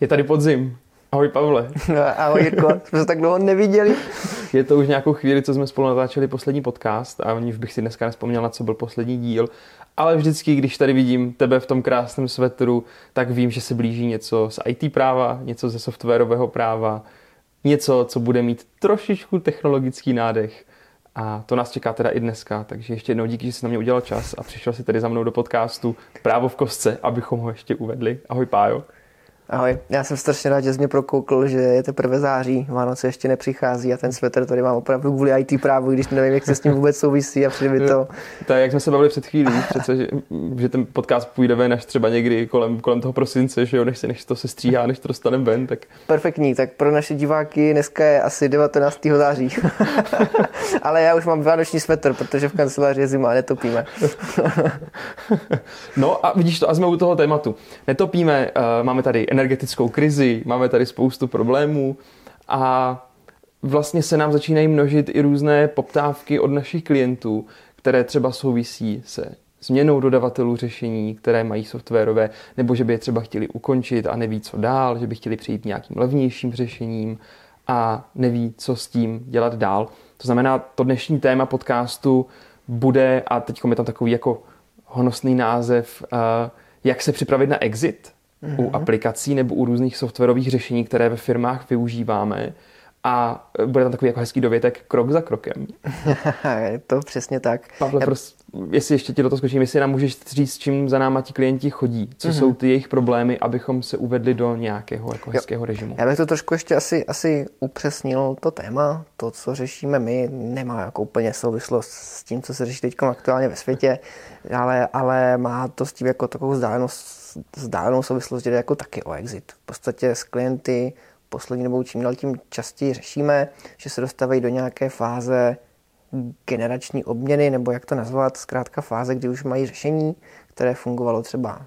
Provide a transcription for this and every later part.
Je tady podzim. Ahoj Pavle. Ahoj Jirko, jsme se tak dlouho neviděli. Je to už nějakou chvíli, co jsme spolu natáčeli poslední podcast a aniž bych si dneska nespomněl, na co byl poslední díl. Ale vždycky, když tady vidím tebe v tom krásném svetru, tak vím, že se blíží něco z IT práva, něco ze softwarového práva, něco, co bude mít trošičku technologický nádech. A to nás čeká teda i dneska, takže ještě jednou díky, že jsi na mě udělal čas a přišel si tady za mnou do podcastu Právo v kostce, abychom ho ještě uvedli. Ahoj Pájo. Ahoj, já jsem strašně rád, že jsi mě prokoukl, že je teprve září, Vánoce ještě nepřichází a ten sweater tady mám opravdu kvůli IT právu, když nevím, jak se s tím vůbec souvisí a přijde mi to. To je, jak jsme se bavili před chvílí, přece, že, že, ten podcast půjde ven až třeba někdy kolem, kolem toho prosince, že jo, než, se, než to se stříhá, než to dostaneme ven. Tak... Perfektní, tak pro naše diváky dneska je asi 19. září. Ale já už mám vánoční sweater, protože v kanceláři je zima a netopíme. no a vidíš to, a jsme u toho tématu. Netopíme, uh, máme tady energetickou krizi, máme tady spoustu problémů a vlastně se nám začínají množit i různé poptávky od našich klientů, které třeba souvisí se změnou dodavatelů řešení, které mají softwarové, nebo že by je třeba chtěli ukončit a neví, co dál, že by chtěli přijít nějakým levnějším řešením a neví, co s tím dělat dál. To znamená, to dnešní téma podcastu bude, a teď je tam takový jako honosný název, uh, jak se připravit na exit mm-hmm. u mhm. aplikací nebo u různých softwarových řešení, které ve firmách využíváme. A bude tam takový jako hezký dovětek krok za krokem. je to přesně tak. Pavle, Já... pros, jestli ještě ti do toho skočím, jestli nám můžeš říct, čím za náma ti klienti chodí, co mm-hmm. jsou ty jejich problémy, abychom se uvedli do nějakého jako hezkého jo. režimu. Já bych to trošku ještě asi, asi upřesnil to téma. To, co řešíme my, nemá jako úplně souvislost s tím, co se řeší teď aktuálně ve světě, ale, ale má to s tím jako takovou vzdálenost vzdálenou souvislost jde jako taky o exit. V podstatě s klienty poslední dobou čím dál tím častěji řešíme, že se dostávají do nějaké fáze generační obměny, nebo jak to nazvat, zkrátka fáze, kdy už mají řešení, které fungovalo třeba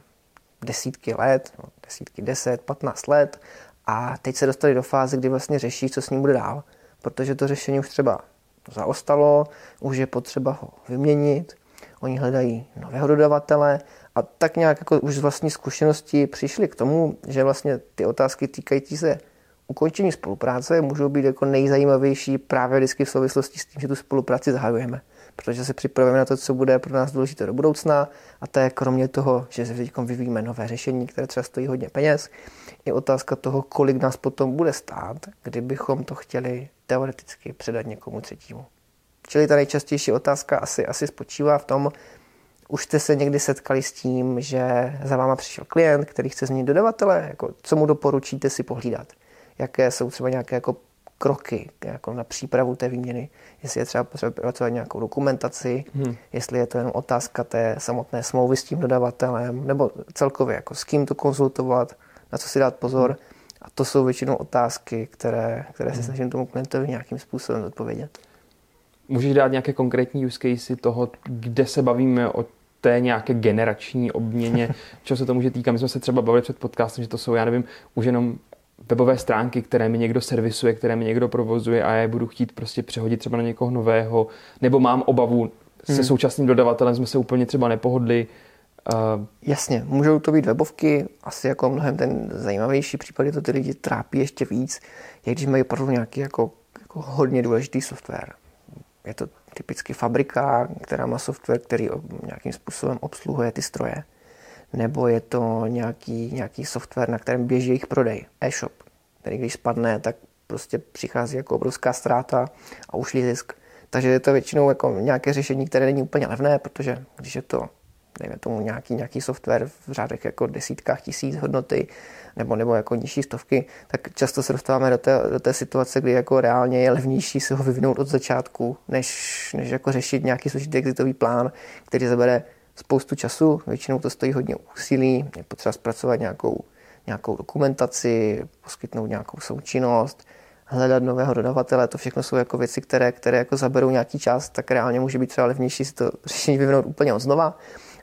desítky let, no, desítky, deset, patnáct let a teď se dostali do fáze, kdy vlastně řeší, co s ním bude dál, protože to řešení už třeba zaostalo, už je potřeba ho vyměnit, oni hledají nového dodavatele a tak nějak jako už z vlastní zkušenosti přišli k tomu, že vlastně ty otázky týkající se ukončení spolupráce můžou být jako nejzajímavější právě vždycky v souvislosti s tím, že tu spolupráci zahajujeme. Protože se připravujeme na to, co bude pro nás důležité do budoucna a to je kromě toho, že se teď vyvíjíme nové řešení, které třeba stojí hodně peněz, je otázka toho, kolik nás potom bude stát, kdybychom to chtěli teoreticky předat někomu třetímu. Čili ta nejčastější otázka asi, asi spočívá v tom, už jste se někdy setkali s tím, že za váma přišel klient, který chce změnit dodavatele, jako co mu doporučíte si pohlídat? Jaké jsou třeba nějaké jako kroky jako na přípravu té výměny, jestli je třeba potřeba pracovat nějakou dokumentaci, hmm. jestli je to jenom otázka té samotné smlouvy s tím dodavatelem, nebo celkově jako s kým to konzultovat, na co si dát pozor. Hmm. A to jsou většinou otázky, které, které se hmm. snažím tomu klientovi nějakým způsobem odpovědět. Můžeš dát nějaké konkrétní use case toho, kde se bavíme o té nějaké generační obměně, čeho se to může týkat. My jsme se třeba bavili před podcastem, že to jsou, já nevím, už jenom webové stránky, které mi někdo servisuje, které mi někdo provozuje a já je budu chtít prostě přehodit třeba na někoho nového, nebo mám obavu se hmm. současným dodavatelem, jsme se úplně třeba nepohodli. Uh... Jasně, můžou to být webovky, asi jako mnohem ten zajímavější případ je to ty lidi trápí ještě víc, jak když mají opravdu nějaký jako, jako hodně důležitý software. Je to typicky fabrika, která má software, který nějakým způsobem obsluhuje ty stroje. Nebo je to nějaký, nějaký software, na kterém běží jejich prodej, e-shop, který když spadne, tak prostě přichází jako obrovská ztráta a ušlý zisk. Takže je to většinou jako nějaké řešení, které není úplně levné, protože když je to dejme tomu nějaký, nějaký software v řádech jako desítkách tisíc hodnoty nebo, nebo jako nižší stovky, tak často se dostáváme do té, do té situace, kdy jako reálně je levnější si ho vyvinout od začátku, než, než jako řešit nějaký složitý exitový plán, který zabere spoustu času, většinou to stojí hodně úsilí, je potřeba zpracovat nějakou, nějakou dokumentaci, poskytnout nějakou součinnost, hledat nového dodavatele, to všechno jsou jako věci, které, které jako zaberou nějaký čas, tak reálně může být třeba levnější si to řešení vyvinout úplně od znova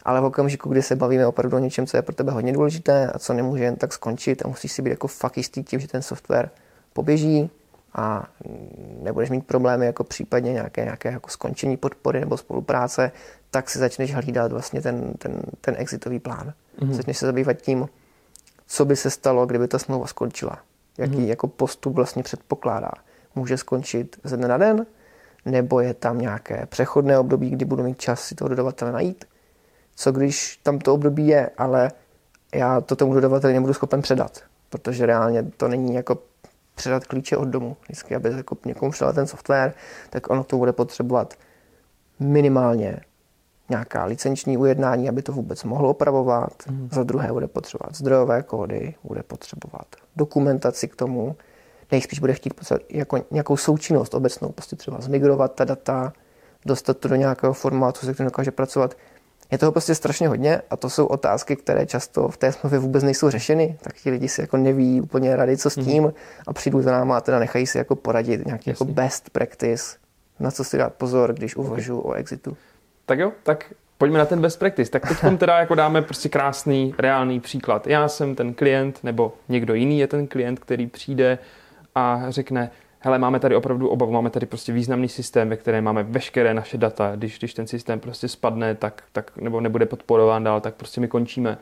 ale v okamžiku, kdy se bavíme opravdu o něčem, co je pro tebe hodně důležité a co nemůže jen tak skončit a musíš si být jako fakt jistý tím, že ten software poběží a nebudeš mít problémy jako případně nějaké, nějaké jako skončení podpory nebo spolupráce, tak si začneš hlídat vlastně ten, ten, ten exitový plán. Mm-hmm. Začneš se zabývat tím, co by se stalo, kdyby ta smlouva skončila. Jaký hmm. jako postup vlastně předpokládá. Může skončit ze dne na den, nebo je tam nějaké přechodné období, kdy budu mít čas si toho dodavatele najít. Co když tam to období je, ale já to tomu dodavateli nebudu schopen předat, protože reálně to není jako předat klíče od domu. Vždycky, aby jako někomu předal ten software, tak ono to bude potřebovat minimálně nějaká licenční ujednání, aby to vůbec mohlo opravovat. Mm. Za druhé bude potřebovat zdrojové kódy, bude potřebovat dokumentaci k tomu. Nejspíš bude chtít jako nějakou součinnost obecnou, prostě třeba zmigrovat ta data, dostat to do nějakého formátu, se kterým dokáže pracovat. Je toho prostě strašně hodně a to jsou otázky, které často v té smlouvě vůbec nejsou řešeny, tak ti lidi si jako neví úplně rady, co s mhm. tím mm. a přijdou za náma a teda nechají si jako poradit nějaký jako best practice, na co si dát pozor, když uvažuji okay. o exitu. Tak jo, tak pojďme na ten best practice. Tak teď teda jako dáme prostě krásný, reálný příklad. Já jsem ten klient, nebo někdo jiný je ten klient, který přijde a řekne, hele, máme tady opravdu obavu, máme tady prostě významný systém, ve kterém máme veškeré naše data. Když, když ten systém prostě spadne, tak, tak, nebo nebude podporován dál, tak prostě my končíme.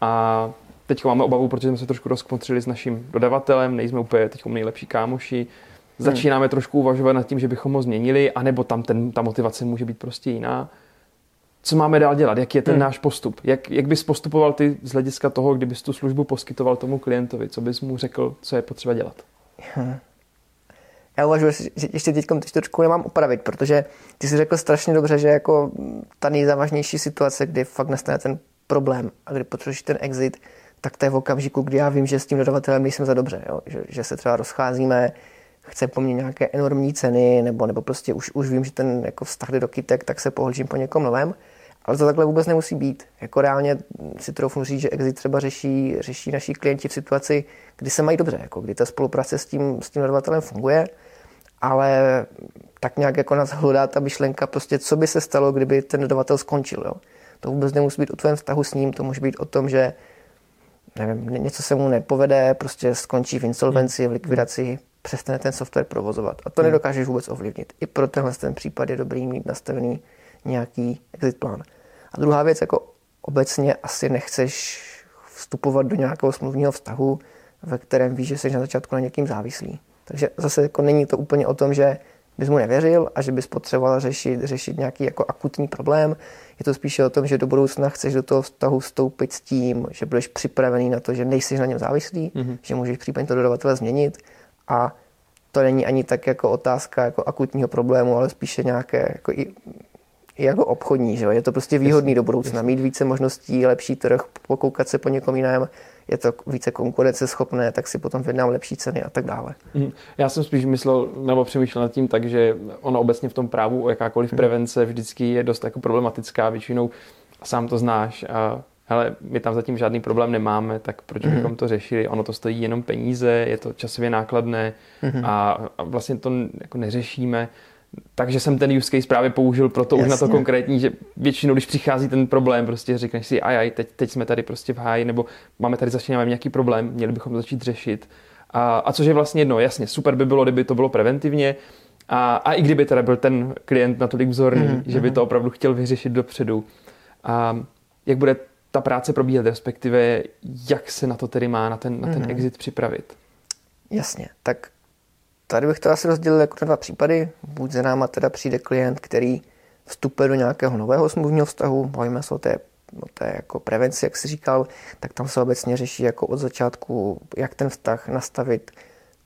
A teď máme obavu, protože jsme se trošku rozkmotřili s naším dodavatelem, nejsme úplně teď nejlepší kámoši, začínáme hmm. trošku uvažovat nad tím, že bychom ho změnili, anebo tam ten, ta motivace může být prostě jiná. Co máme dál dělat? Jaký je ten hmm. náš postup? Jak, jak bys postupoval ty z hlediska toho, kdybys tu službu poskytoval tomu klientovi? Co bys mu řekl, co je potřeba dělat? Hmm. Já uvažuji, že ještě teď trošku nemám opravit, protože ty jsi řekl strašně dobře, že jako ta nejzávažnější situace, kdy fakt nastane ten problém a kdy potřebuješ ten exit, tak to je v okamžiku, kdy já vím, že s tím dodavatelem nejsem za dobře, jo? Že, že se třeba rozcházíme, chce po mně nějaké enormní ceny, nebo, nebo prostě už, už vím, že ten jako vztah jde do kytek, tak se pohlížím po někom novém. Ale to takhle vůbec nemusí být. Jako reálně si troufnu říct, že Exit třeba řeší, řeší naši klienti v situaci, kdy se mají dobře, jako kdy ta spolupráce s tím, s tím dodavatelem funguje, ale tak nějak jako nás hlodá ta myšlenka, prostě co by se stalo, kdyby ten dodavatel skončil. Jo? To vůbec nemusí být o tvém vztahu s ním, to může být o tom, že nevím, něco se mu nepovede, prostě skončí v insolvenci, v likvidaci, přestane ten software provozovat. A to hmm. nedokážeš vůbec ovlivnit. I pro tenhle ten případ je dobrý mít nastavený nějaký exit plán. A druhá věc, jako obecně asi nechceš vstupovat do nějakého smluvního vztahu, ve kterém víš, že jsi na začátku na někým závislý. Takže zase jako není to úplně o tom, že bys mu nevěřil a že bys potřeboval řešit, řešit nějaký jako akutní problém. Je to spíše o tom, že do budoucna chceš do toho vztahu vstoupit s tím, že budeš připravený na to, že nejsi na něm závislý, mm-hmm. že můžeš případně to dodavatele změnit a to není ani tak jako otázka jako akutního problému, ale spíše nějaké jako i, i jako obchodní. Že? Je to prostě výhodný do budoucna. Mít více možností, lepší trh, pokoukat se po někom jiném, je to více konkurenceschopné, tak si potom vyjednám lepší ceny a tak dále. Mhm. Já jsem spíš myslel nebo přemýšlel nad tím tak, že ono obecně v tom právu o jakákoliv mhm. prevence vždycky je dost jako problematická. Většinou sám to znáš a hele, my tam zatím žádný problém nemáme, tak proč mm-hmm. bychom to řešili? Ono to stojí jenom peníze, je to časově nákladné mm-hmm. a, a vlastně to jako neřešíme. Takže jsem ten use case právě použil proto Jasně. už na to konkrétní, že většinou, když přichází ten problém, prostě řekneš si, aj, aj teď, teď jsme tady prostě v háji, nebo máme tady začínáme nějaký problém, měli bychom začít řešit. A, a což je vlastně jedno, jasně, super by bylo, kdyby to bylo preventivně, a, a i kdyby teda byl ten klient natolik vzorný, mm-hmm. že by mhm. to opravdu chtěl vyřešit dopředu. A jak bude ta práce probíhat, respektive jak se na to tedy má, na ten, na ten mm-hmm. exit připravit? Jasně, tak tady bych to asi rozdělil jako na dva případy. Buď za náma teda přijde klient, který vstupuje do nějakého nového smluvního vztahu, bavíme se o té, o té jako prevenci, jak jsi říkal, tak tam se obecně řeší jako od začátku, jak ten vztah nastavit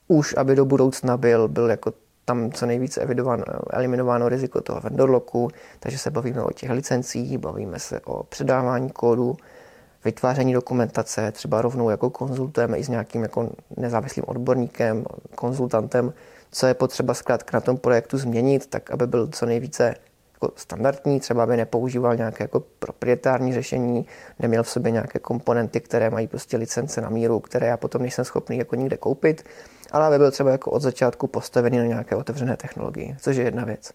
už, aby do budoucna byl, byl jako tam co nejvíce evidováno, eliminováno riziko toho vendor locku, takže se bavíme o těch licencích, bavíme se o předávání kódu, vytváření dokumentace, třeba rovnou jako konzultujeme i s nějakým jako nezávislým odborníkem, konzultantem, co je potřeba zkrátka na tom projektu změnit, tak aby byl co nejvíce jako standardní, třeba aby nepoužíval nějaké jako proprietární řešení, neměl v sobě nějaké komponenty, které mají prostě licence na míru, které já potom nejsem schopný jako nikde koupit, ale aby byl třeba jako od začátku postavený na nějaké otevřené technologii, což je jedna věc.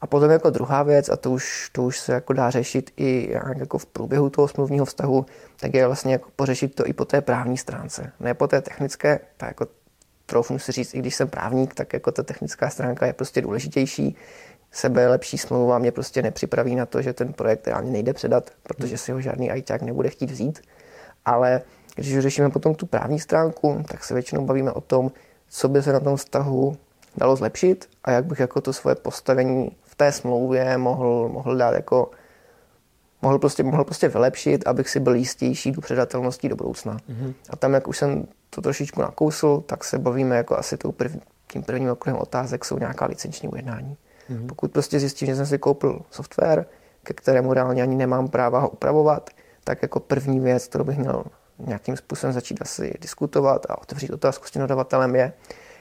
A potom jako druhá věc, a to už, to už se jako dá řešit i jako v průběhu toho smluvního vztahu, tak je vlastně jako pořešit to i po té právní stránce. Ne po té technické, tak jako troufnu si říct, i když jsem právník, tak jako ta technická stránka je prostě důležitější. Sebe lepší smlouva mě prostě nepřipraví na to, že ten projekt reálně nejde předat, protože si ho žádný ajťák nebude chtít vzít. Ale Když řešíme potom tu právní stránku, tak se většinou bavíme o tom, co by se na tom vztahu dalo zlepšit a jak bych jako to svoje postavení v té smlouvě mohl, mohl dát jako mohl prostě, mohl prostě vylepšit, abych si byl jistější do předatelností do budoucna. Mm-hmm. A tam, jak už jsem to trošičku nakousl, tak se bavíme jako asi tou prv, tím prvním okruhem otázek jsou nějaká licenční ujednání. Mm-hmm. Pokud prostě zjistím, že jsem si koupil software, ke kterému reálně ani nemám práva ho upravovat, tak jako první věc, kterou bych měl nějakým způsobem začít asi diskutovat a otevřít otázku s tím dodavatelem je,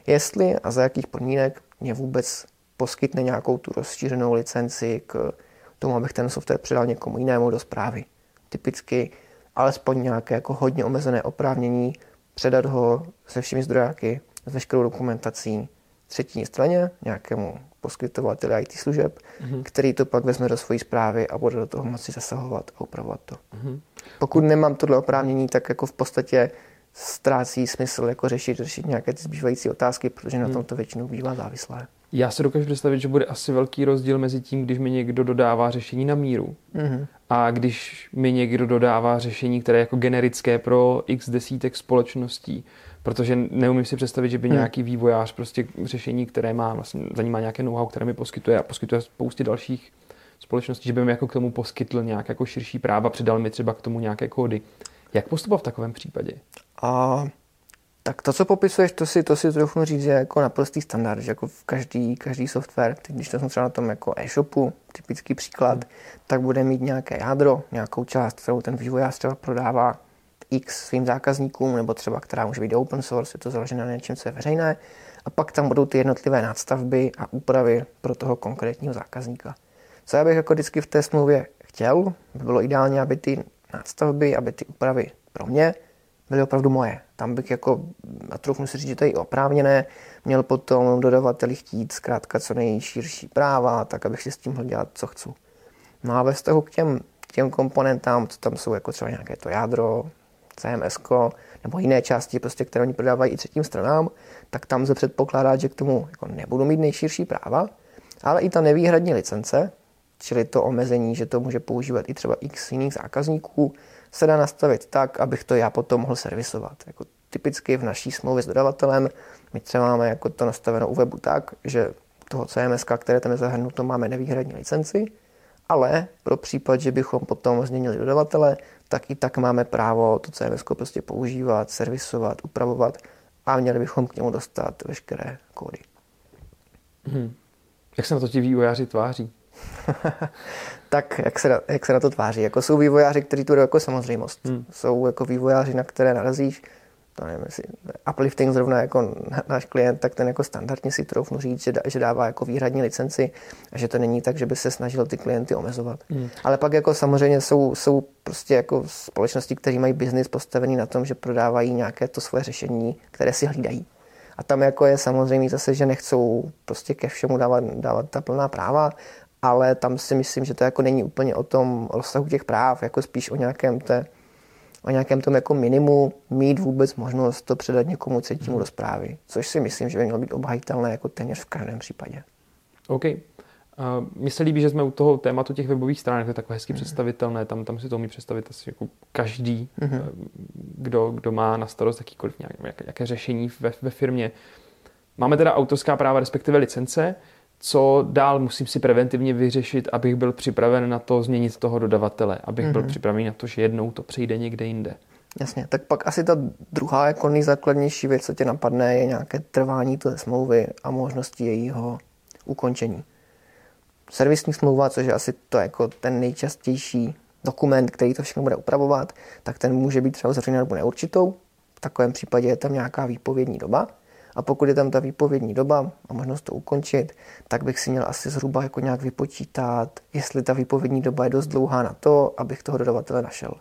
jestli a za jakých podmínek mě vůbec poskytne nějakou tu rozšířenou licenci k tomu, abych ten software předal někomu jinému do zprávy. Typicky alespoň nějaké jako hodně omezené oprávnění předat ho se všemi zdrojáky, s veškerou dokumentací třetí straně, nějakému poskytovateli IT služeb, mm-hmm. který to pak vezme do své zprávy a bude do toho moci zasahovat a upravovat to. Mm-hmm. Pokud nemám tohle oprávnění, tak jako v podstatě ztrácí smysl jako řešit, řešit nějaké ty zbývající otázky, protože mm. na tom to většinou bývá závislé. Já se dokážu představit, že bude asi velký rozdíl mezi tím, když mi někdo dodává řešení na míru mm-hmm. a když mi někdo dodává řešení, které je jako generické pro x desítek společností. Protože neumím si představit, že by hmm. nějaký vývojář prostě řešení, které má, vlastně za ním má nějaké know-how, které mi poskytuje a poskytuje spoustě dalších společností, že by mi jako k tomu poskytl nějak jako širší práva, přidal mi třeba k tomu nějaké kódy. Jak postupovat v takovém případě? A tak to, co popisuješ, to si, to si trochu říct, že jako naprostý standard, že jako v každý, každý software, teď, když to jsem třeba na tom jako e-shopu, typický příklad, hmm. tak bude mít nějaké jádro, nějakou část, kterou ten vývojář třeba prodává X svým zákazníkům, nebo třeba která může být open source, je to založené na něčem, co je veřejné, a pak tam budou ty jednotlivé nadstavby a úpravy pro toho konkrétního zákazníka. Co já bych jako vždycky v té smlouvě chtěl, by bylo ideálně, aby ty nadstavby, aby ty úpravy pro mě byly opravdu moje. Tam bych jako, a trochu si říct, že to je oprávněné, měl potom dodavateli chtít zkrátka co nejširší práva, tak abych si s tím mohl dělat, co chci. No a ve vztahu k těm, těm komponentám, co tam jsou jako třeba nějaké to jádro, CMS nebo jiné části, prostě, které oni prodávají i třetím stranám, tak tam se předpokládá, že k tomu jako nebudu mít nejširší práva, ale i ta nevýhradní licence, čili to omezení, že to může používat i třeba x jiných zákazníků, se dá nastavit tak, abych to já potom mohl servisovat. Jako typicky v naší smlouvě s dodavatelem my třeba máme jako to nastaveno u webu tak, že toho CMS, které tam je zahrnuto, máme nevýhradní licenci, ale pro případ, že bychom potom změnili dodavatele, tak i tak máme právo to CMS prostě používat, servisovat, upravovat a měli bychom k němu dostat veškeré kódy. Hmm. Jak se na to ti vývojáři tváří? tak jak se, jak se na to tváří? Jako jsou vývojáři, kteří to jako samozřejmost. Hmm. Jsou jako vývojáři, na které narazíš, to nevím, jestli uplifting zrovna jako náš klient, tak ten jako standardně si troufnu říct, že, že dává jako výhradní licenci a že to není tak, že by se snažil ty klienty omezovat. Hmm. Ale pak jako samozřejmě jsou, jsou prostě jako společnosti, které mají biznis postavený na tom, že prodávají nějaké to svoje řešení, které si hlídají. A tam jako je samozřejmě zase, že nechcou prostě ke všemu dávat, dávat ta plná práva, ale tam si myslím, že to jako není úplně o tom rozsahu těch práv, jako spíš o nějakém té o nějakém tom jako minimu mít vůbec možnost to předat někomu třetímu hmm. do zprávy, což si myslím, že by mělo být obhajitelné jako téměř v každém případě. OK. Mně se líbí, že jsme u toho tématu těch webových stránek, to je takové hezky mm. představitelné, tam, tam si to umí představit asi jako každý, mm-hmm. kdo, kdo má na starost jakýkoliv nějaké, nějaké řešení ve, ve firmě. Máme teda autorská práva, respektive licence, co dál musím si preventivně vyřešit, abych byl připraven na to změnit toho dodavatele, abych mm-hmm. byl mhm. připraven na to, že jednou to přejde někde jinde. Jasně, tak pak asi ta druhá jako nejzákladnější věc, co tě napadne, je nějaké trvání té smlouvy a možnosti jejího ukončení. Servisní smlouva, což je asi to jako ten nejčastější dokument, který to všechno bude upravovat, tak ten může být třeba uzavřený na dobu neurčitou. V takovém případě je tam nějaká výpovědní doba a pokud je tam ta výpovědní doba a možnost to ukončit, tak bych si měl asi zhruba jako nějak vypočítat, jestli ta výpovědní doba je dost dlouhá na to, abych toho dodavatele našel.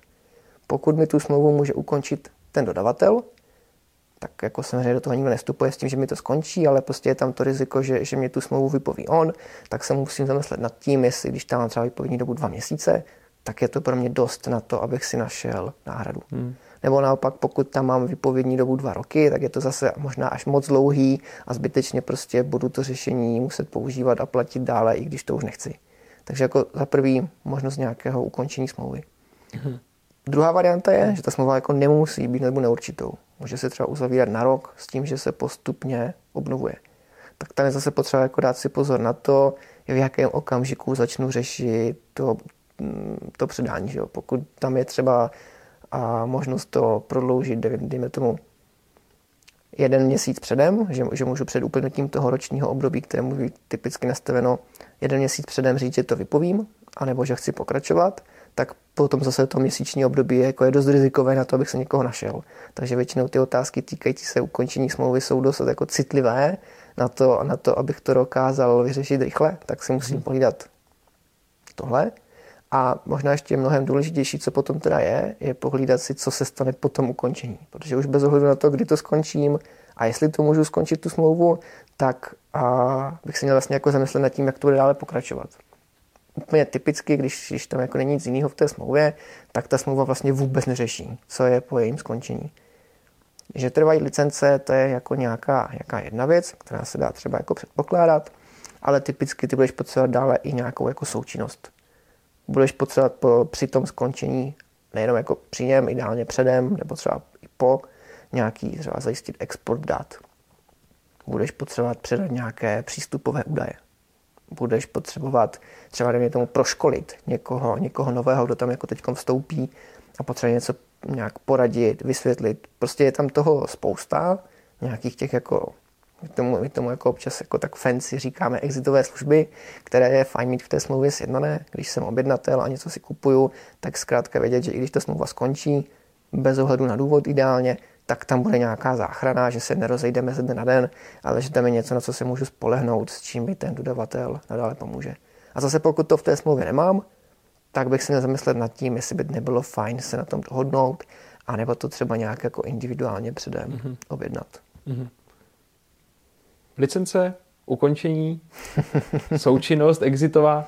Pokud mi tu smlouvu může ukončit ten dodavatel, tak jako samozřejmě do toho nikdo nestupuje s tím, že mi to skončí, ale prostě je tam to riziko, že, že mě tu smlouvu vypoví on, tak se musím zamyslet nad tím, jestli když tam mám třeba výpovědní dobu dva měsíce, tak je to pro mě dost na to, abych si našel náhradu. Hmm. Nebo naopak, pokud tam mám vypovědní dobu dva roky, tak je to zase možná až moc dlouhý a zbytečně prostě budu to řešení muset používat a platit dále, i když to už nechci. Takže jako za prvý možnost nějakého ukončení smlouvy. Hmm. Druhá varianta je, že ta smlouva jako nemusí být nebo neurčitou. Může se třeba uzavírat na rok s tím, že se postupně obnovuje. Tak tam je zase potřeba jako dát si pozor na to, v jakém okamžiku začnu řešit to, mm, to předání. Že jo? Pokud tam je třeba a možnost to prodloužit, dejme tomu, jeden měsíc předem, že, že můžu před uplynutím toho ročního období, které může být typicky nastaveno, jeden měsíc předem říct, že to vypovím, anebo že chci pokračovat, tak potom zase to měsíční období je, jako je dost rizikové na to, abych se někoho našel. Takže většinou ty otázky týkající se ukončení smlouvy jsou dost jako citlivé na to, na to, abych to dokázal vyřešit rychle, tak si musím hmm. pohlídat tohle. A možná ještě mnohem důležitější, co potom teda je, je pohlídat si, co se stane po tom ukončení. Protože už bez ohledu na to, kdy to skončím a jestli to můžu skončit tu smlouvu, tak a bych se měl vlastně jako zamyslet nad tím, jak to bude dále pokračovat. Úplně typicky, když, když tam jako není nic jiného v té smlouvě, tak ta smlouva vlastně vůbec neřeší, co je po jejím skončení. Že trvají licence, to je jako nějaká, nějaká jedna věc, která se dá třeba jako předpokládat, ale typicky ty budeš potřebovat dále i nějakou jako součinnost budeš potřebovat po, při tom skončení, nejenom jako při něm, ideálně předem, nebo třeba i po, nějaký třeba zajistit export dat. Budeš potřebovat předat nějaké přístupové údaje. Budeš potřebovat třeba, dejme tomu, proškolit někoho, někoho nového, kdo tam jako teď vstoupí a potřebuje něco nějak poradit, vysvětlit. Prostě je tam toho spousta, nějakých těch jako my tomu, my tomu jako občas jako tak fancy říkáme exitové služby, které je fajn mít v té smlouvě sjednané. Když jsem objednatel a něco si kupuju, tak zkrátka vědět, že i když ta smlouva skončí, bez ohledu na důvod ideálně, tak tam bude nějaká záchrana, že se nerozejdeme ze dne na den, ale že tam je něco, na co se můžu spolehnout, s čím mi ten dodavatel nadále pomůže. A zase pokud to v té smlouvě nemám, tak bych se měl zamyslet nad tím, jestli by nebylo fajn se na tom dohodnout, anebo to třeba nějak jako individuálně předem mm-hmm. objednat. Mm-hmm licence, ukončení, součinnost, exitová.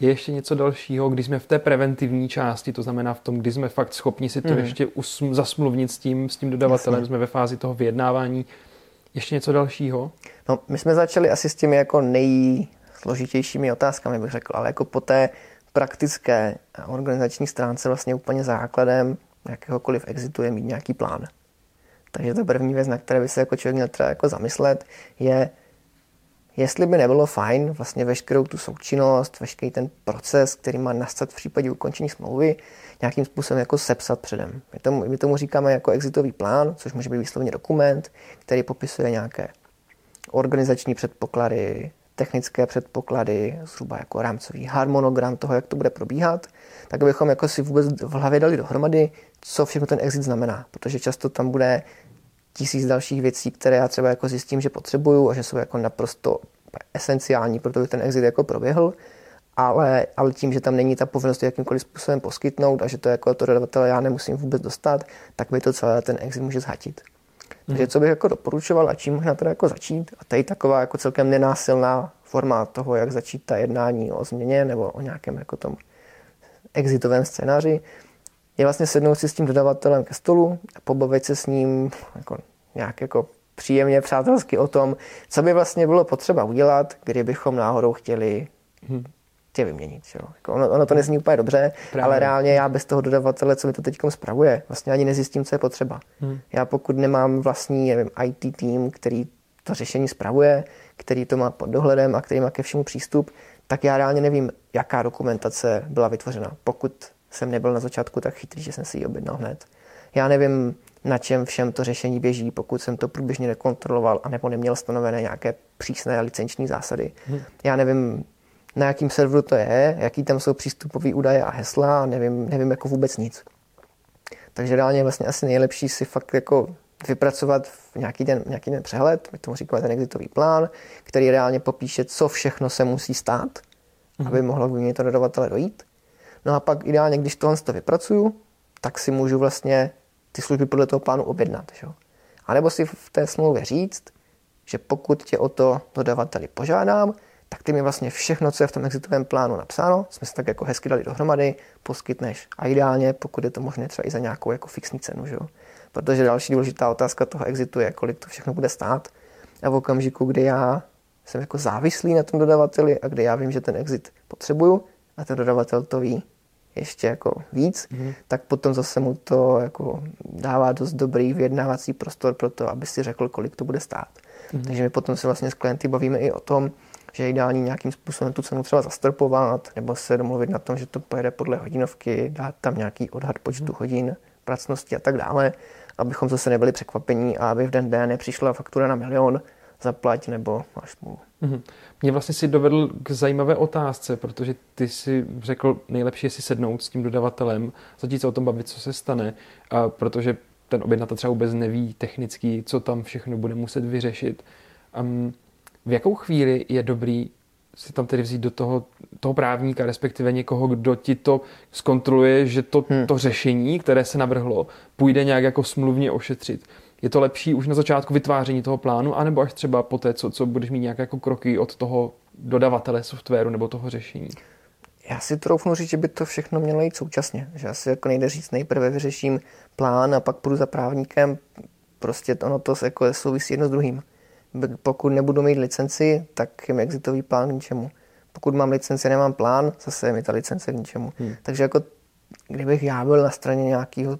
Je ještě něco dalšího, když jsme v té preventivní části, to znamená v tom, kdy jsme fakt schopni si to mm. ještě usm- zasmluvnit s tím, s tím dodavatelem, Jasně. jsme ve fázi toho vyjednávání. Ještě něco dalšího? No, my jsme začali asi s těmi jako nejsložitějšími otázkami, bych řekl, ale jako po té praktické organizační stránce vlastně úplně základem jakéhokoliv exitu je mít nějaký plán. Takže ta první věc, na které by se jako člověk měl třeba jako zamyslet, je, jestli by nebylo fajn vlastně veškerou tu součinnost, veškerý ten proces, který má nastat v případě ukončení smlouvy, nějakým způsobem jako sepsat předem. My tomu, my tomu říkáme jako exitový plán, což může být výslovně dokument, který popisuje nějaké organizační předpoklady, technické předpoklady, zhruba jako rámcový harmonogram toho, jak to bude probíhat, tak abychom jako si vůbec v hlavě dali dohromady, co všechno ten exit znamená, protože často tam bude tisíc dalších věcí, které já třeba jako zjistím, že potřebuju a že jsou jako naprosto esenciální, protože ten exit jako proběhl, ale, ale tím, že tam není ta povinnost jakýmkoliv způsobem poskytnout a že to jako to dodavatele já nemusím vůbec dostat, tak mi to celé ten exit může zhatit. Takže mhm. co bych jako doporučoval a čím možná teda jako začít, a tady taková jako celkem nenásilná forma toho, jak začít ta jednání o změně nebo o nějakém jako tom exitovém scénáři, je vlastně sednout si s tím dodavatelem ke stolu a pobavit se s ním jako nějak jako příjemně, přátelsky o tom, co by vlastně bylo potřeba udělat, kdybychom náhodou chtěli hmm. tě vyměnit. Jo. Jako ono, ono to nezní úplně dobře, Právě. ale reálně já bez toho dodavatele, co mi to teď spravuje, vlastně ani nezjistím, co je potřeba. Hmm. Já pokud nemám vlastní nevím, IT tým, který to řešení spravuje, který to má pod dohledem a který má ke všemu přístup, tak já reálně nevím, jaká dokumentace byla vytvořena, pokud jsem nebyl na začátku tak chytrý, že jsem si ji objednal hned. Já nevím, na čem všem to řešení běží, pokud jsem to průběžně nekontroloval a nebo neměl stanovené nějaké přísné licenční zásady. Hmm. Já nevím, na jakým serveru to je, jaký tam jsou přístupové údaje a hesla, nevím, nevím jako vůbec nic. Takže reálně je vlastně asi nejlepší si fakt jako vypracovat nějaký ten, nějaký ten přehled, my tomu říkáme ten exitový plán, který reálně popíše, co všechno se musí stát, hmm. aby mohlo k to dodavatele dojít. No a pak ideálně, když tohle to vypracuju, tak si můžu vlastně ty služby podle toho plánu objednat. Že? A nebo si v té smlouvě říct, že pokud tě o to dodavateli požádám, tak ty mi vlastně všechno, co je v tom exitovém plánu napsáno, jsme se tak jako hezky dali dohromady, poskytneš. A ideálně, pokud je to možné, třeba i za nějakou jako fixní cenu. Že? Protože další důležitá otázka toho exitu je, kolik to všechno bude stát. A v okamžiku, kdy já jsem jako závislý na tom dodavateli a kdy já vím, že ten exit potřebuju a ten dodavatel to ví, ještě jako víc, mm-hmm. tak potom zase mu to jako dává dost dobrý vyjednávací prostor pro to, aby si řekl, kolik to bude stát. Mm-hmm. Takže my potom se vlastně s klienty bavíme i o tom, že je ideální nějakým způsobem tu cenu třeba zastrpovat, nebo se domluvit na tom, že to pojede podle hodinovky, dát tam nějaký odhad počtu mm-hmm. hodin, pracnosti a tak dále, abychom zase nebyli překvapení a aby v den den nepřišla faktura na milion, zaplať nebo máš smůlu. Mm-hmm. Mě vlastně si dovedl k zajímavé otázce, protože ty si řekl, nejlepší je si sednout s tím dodavatelem, začít se o tom bavit, co se stane, a protože ten objednatel třeba vůbec neví technicky, co tam všechno bude muset vyřešit. Um, v jakou chvíli je dobrý si tam tedy vzít do toho, toho právníka, respektive někoho, kdo ti to zkontroluje, že to, hmm. to řešení, které se navrhlo, půjde nějak jako smluvně ošetřit. Je to lepší už na začátku vytváření toho plánu, anebo až třeba po té, co, co budeš mít nějaké jako kroky od toho dodavatele softwaru nebo toho řešení? Já si troufnu říct, že by to všechno mělo jít současně. Že asi jako nejde říct, nejprve vyřeším plán a pak půjdu za právníkem. Prostě ono to jako souvisí jedno s druhým. Pokud nebudu mít licenci, tak je mi exitový plán k ničemu. Pokud mám licenci, nemám plán, zase je mi ta licence k ničemu. Hmm. Takže jako kdybych já byl na straně nějakého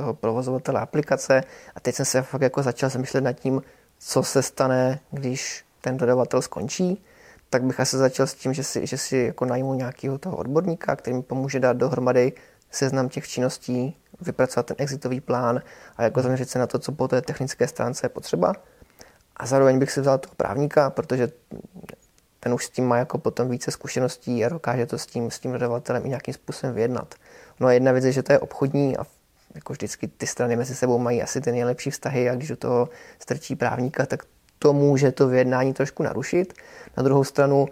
toho provozovatele aplikace a teď jsem se fakt jako začal zamýšlet nad tím, co se stane, když ten dodavatel skončí, tak bych asi začal s tím, že si, že si jako najmu nějakého toho odborníka, který mi pomůže dát dohromady seznam těch činností, vypracovat ten exitový plán a jako zaměřit se na to, co po té technické stránce je potřeba. A zároveň bych si vzal toho právníka, protože ten už s tím má jako potom více zkušeností a dokáže to s tím, s tím dodavatelem i nějakým způsobem vyjednat. No a jedna věc je, že to je obchodní a jako vždycky ty strany mezi sebou mají asi ty nejlepší vztahy a když do toho strčí právníka, tak to může to vyjednání trošku narušit. Na druhou stranu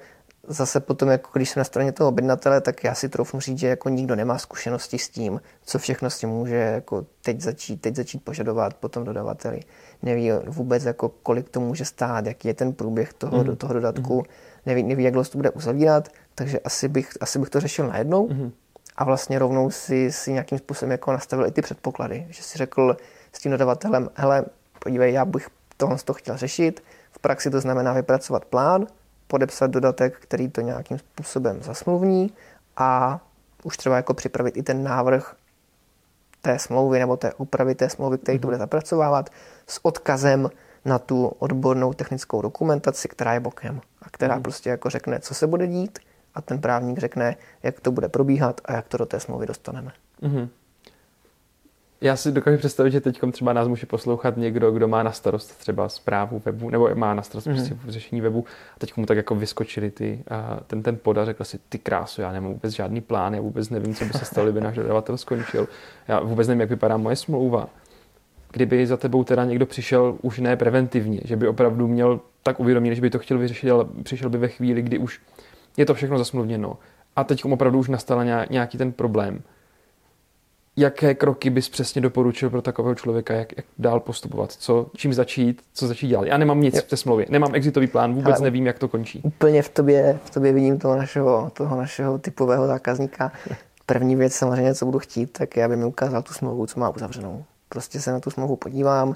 zase potom, jako když jsem na straně toho objednatele, tak já si troufnu říct, že jako nikdo nemá zkušenosti s tím, co všechno s tím může jako teď začít, teď začít požadovat potom dodavateli. Neví vůbec, jako kolik to může stát, jaký je ten průběh toho, mm. do toho dodatku, mm. neví, neví, jak dlouho to bude uzavírat, takže asi bych, asi bych to řešil najednou. Mm a vlastně rovnou si, si nějakým způsobem jako nastavil i ty předpoklady, že si řekl s tím dodavatelem, hele, podívej, já bych tohle to chtěl řešit, v praxi to znamená vypracovat plán, podepsat dodatek, který to nějakým způsobem zasmluvní a už třeba jako připravit i ten návrh té smlouvy nebo té úpravy té smlouvy, který to mhm. bude zapracovávat s odkazem na tu odbornou technickou dokumentaci, která je bokem a která mm. prostě jako řekne, co se bude dít, a ten právník řekne, jak to bude probíhat a jak to do té smlouvy dostaneme. Mm-hmm. Já si dokážu představit, že teď třeba nás může poslouchat někdo, kdo má na starost třeba zprávu webu, nebo má na starost mm-hmm. prostě řešení webu a teď mu tak jako vyskočili ty, a ten, ten pod a řekl si, ty krásu, já nemám vůbec žádný plán, já vůbec nevím, co by se stalo, kdyby náš dodavatel skončil, já vůbec nevím, jak vypadá moje smlouva. Kdyby za tebou teda někdo přišel už ne preventivně, že by opravdu měl tak uvědomit, že by to chtěl vyřešit, ale přišel by ve chvíli, kdy už je to všechno zasmluvněno a teď opravdu už nastal nějaký ten problém. Jaké kroky bys přesně doporučil pro takového člověka, jak, jak dál postupovat, co, čím začít, co začít dělat? Já nemám nic jo. v té smlouvě, nemám exitový plán, vůbec Ale nevím, jak to končí. Úplně v tobě, v tobě vidím toho našeho, toho našeho typového zákazníka. První věc samozřejmě, co budu chtít, tak je, aby mi ukázal tu smlouvu, co má uzavřenou. Prostě se na tu smlouvu podívám,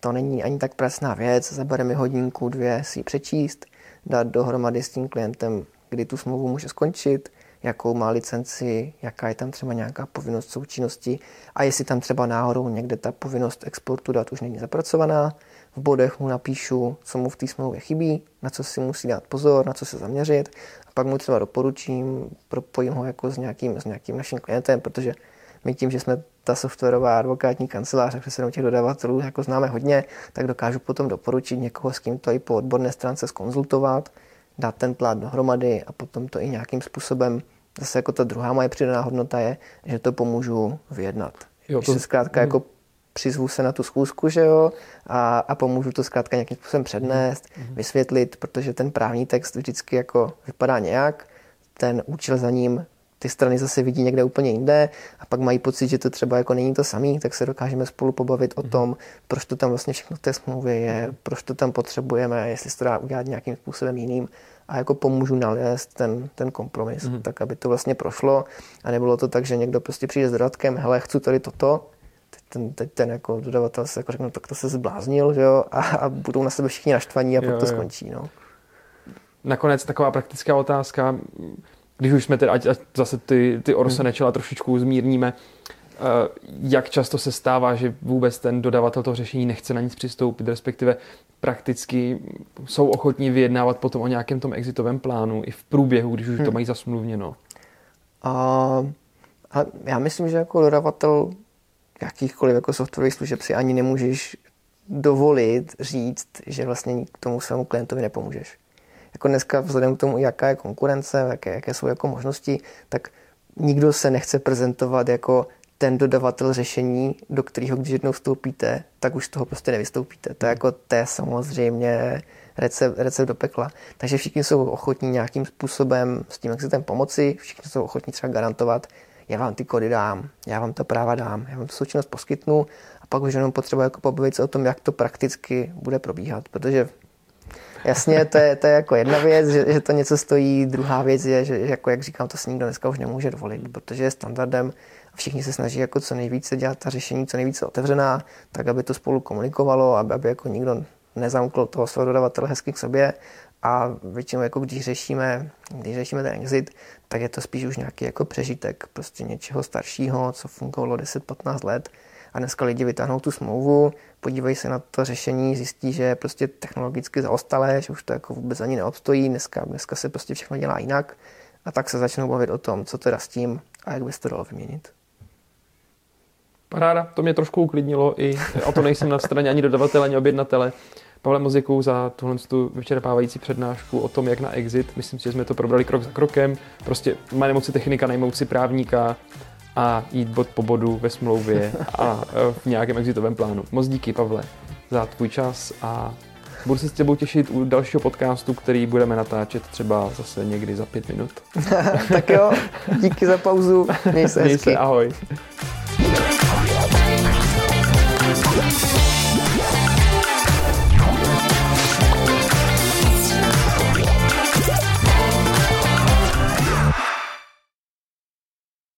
to není ani tak pracná věc, zabere mi hodinku, dvě si ji přečíst, dát dohromady s tím klientem kdy tu smlouvu může skončit, jakou má licenci, jaká je tam třeba nějaká povinnost součinnosti a jestli tam třeba náhodou někde ta povinnost exportu dat už není zapracovaná. V bodech mu napíšu, co mu v té smlouvě chybí, na co si musí dát pozor, na co se zaměřit a pak mu třeba doporučím, propojím ho jako s nějakým, s nějakým naším klientem, protože my tím, že jsme ta softwarová advokátní kancelář a přesně těch dodavatelů jako známe hodně, tak dokážu potom doporučit někoho, s kým to i po odborné stránce skonzultovat, dát ten plát dohromady a potom to i nějakým způsobem, zase jako ta druhá moje přidaná hodnota je, že to pomůžu vyjednat. Jo, to... Že se zkrátka hmm. jako přizvu se na tu schůzku, že jo, a, a pomůžu to zkrátka nějakým způsobem přednést, hmm. vysvětlit, protože ten právní text vždycky jako vypadá nějak, ten účel za ním ty strany zase vidí někde úplně jinde a pak mají pocit, že to třeba jako není to samý, tak se dokážeme spolu pobavit o mhm. tom, proč to tam vlastně všechno v té smlouvě je, mhm. proč to tam potřebujeme, jestli se to dá udělat nějakým způsobem jiným a jako pomůžu nalézt ten, ten kompromis, mm. tak aby to vlastně prošlo a nebylo to tak, že někdo prostě přijde s dodatkem, hele, chci tady toto, teď ten, teď ten jako dodavatel se jako řekne, no, tak to se zbláznil, že jo, a, a budou na sebe všichni naštvaní a jo, pak to jo. skončí, no. Nakonec taková praktická otázka, když už jsme tedy, ať, ať zase ty, ty orse hmm. nečela trošičku zmírníme, Eh, jak často se stává, že vůbec ten dodavatel toho řešení nechce na nic přistoupit, respektive prakticky jsou ochotní vyjednávat potom o nějakém tom exitovém plánu i v průběhu, když už hmm. to mají zasmluvněno. A, a já myslím, že jako dodavatel jakýchkoliv jako softwarových služeb si ani nemůžeš dovolit říct, že vlastně k tomu svému klientovi nepomůžeš. Jako dneska vzhledem k tomu, jaká je konkurence, jaké, jaké jsou jako možnosti, tak nikdo se nechce prezentovat jako ten dodavatel řešení, do kterého když jednou vstoupíte, tak už z toho prostě nevystoupíte. To je jako to je samozřejmě recept, recept do pekla. Takže všichni jsou ochotní nějakým způsobem s tím exitem pomoci, všichni jsou ochotní třeba garantovat, já vám ty kody dám, já vám to práva dám, já vám tu součinnost poskytnu a pak už jenom potřeba jako pobavit se o tom, jak to prakticky bude probíhat, protože Jasně, to je, to je jako jedna věc, že, že to něco stojí. Druhá věc je, že jako jak říkám, to si nikdo dneska už nemůže dovolit, protože je standardem všichni se snaží jako co nejvíce dělat ta řešení, co nejvíce otevřená, tak aby to spolu komunikovalo, aby, aby jako nikdo nezamkl toho svého dodavatele hezky k sobě a většinou jako když řešíme, když řešíme ten exit, tak je to spíš už nějaký jako přežitek prostě něčeho staršího, co fungovalo 10-15 let a dneska lidi vytáhnou tu smlouvu, podívají se na to řešení, zjistí, že je prostě technologicky zaostalé, že už to jako vůbec ani neobstojí, dneska, dneska se prostě všechno dělá jinak a tak se začnou bavit o tom, co teda s tím a jak by se to dalo vyměnit. Paráda, to mě trošku uklidnilo i, a to nejsem na straně ani dodavatele, ani objednatele. Pavle Moziku za tuhle tu vyčerpávající přednášku o tom, jak na exit. Myslím si, že jsme to probrali krok za krokem. Prostě má nemoci technika, najmout si právníka a jít bod po bodu ve smlouvě a e, v nějakém exitovém plánu. Moc díky, Pavle, za tvůj čas a budu se s tebou těšit u dalšího podcastu, který budeme natáčet třeba zase někdy za pět minut. tak jo, díky za pauzu, měj se, měj hezky. se ahoj.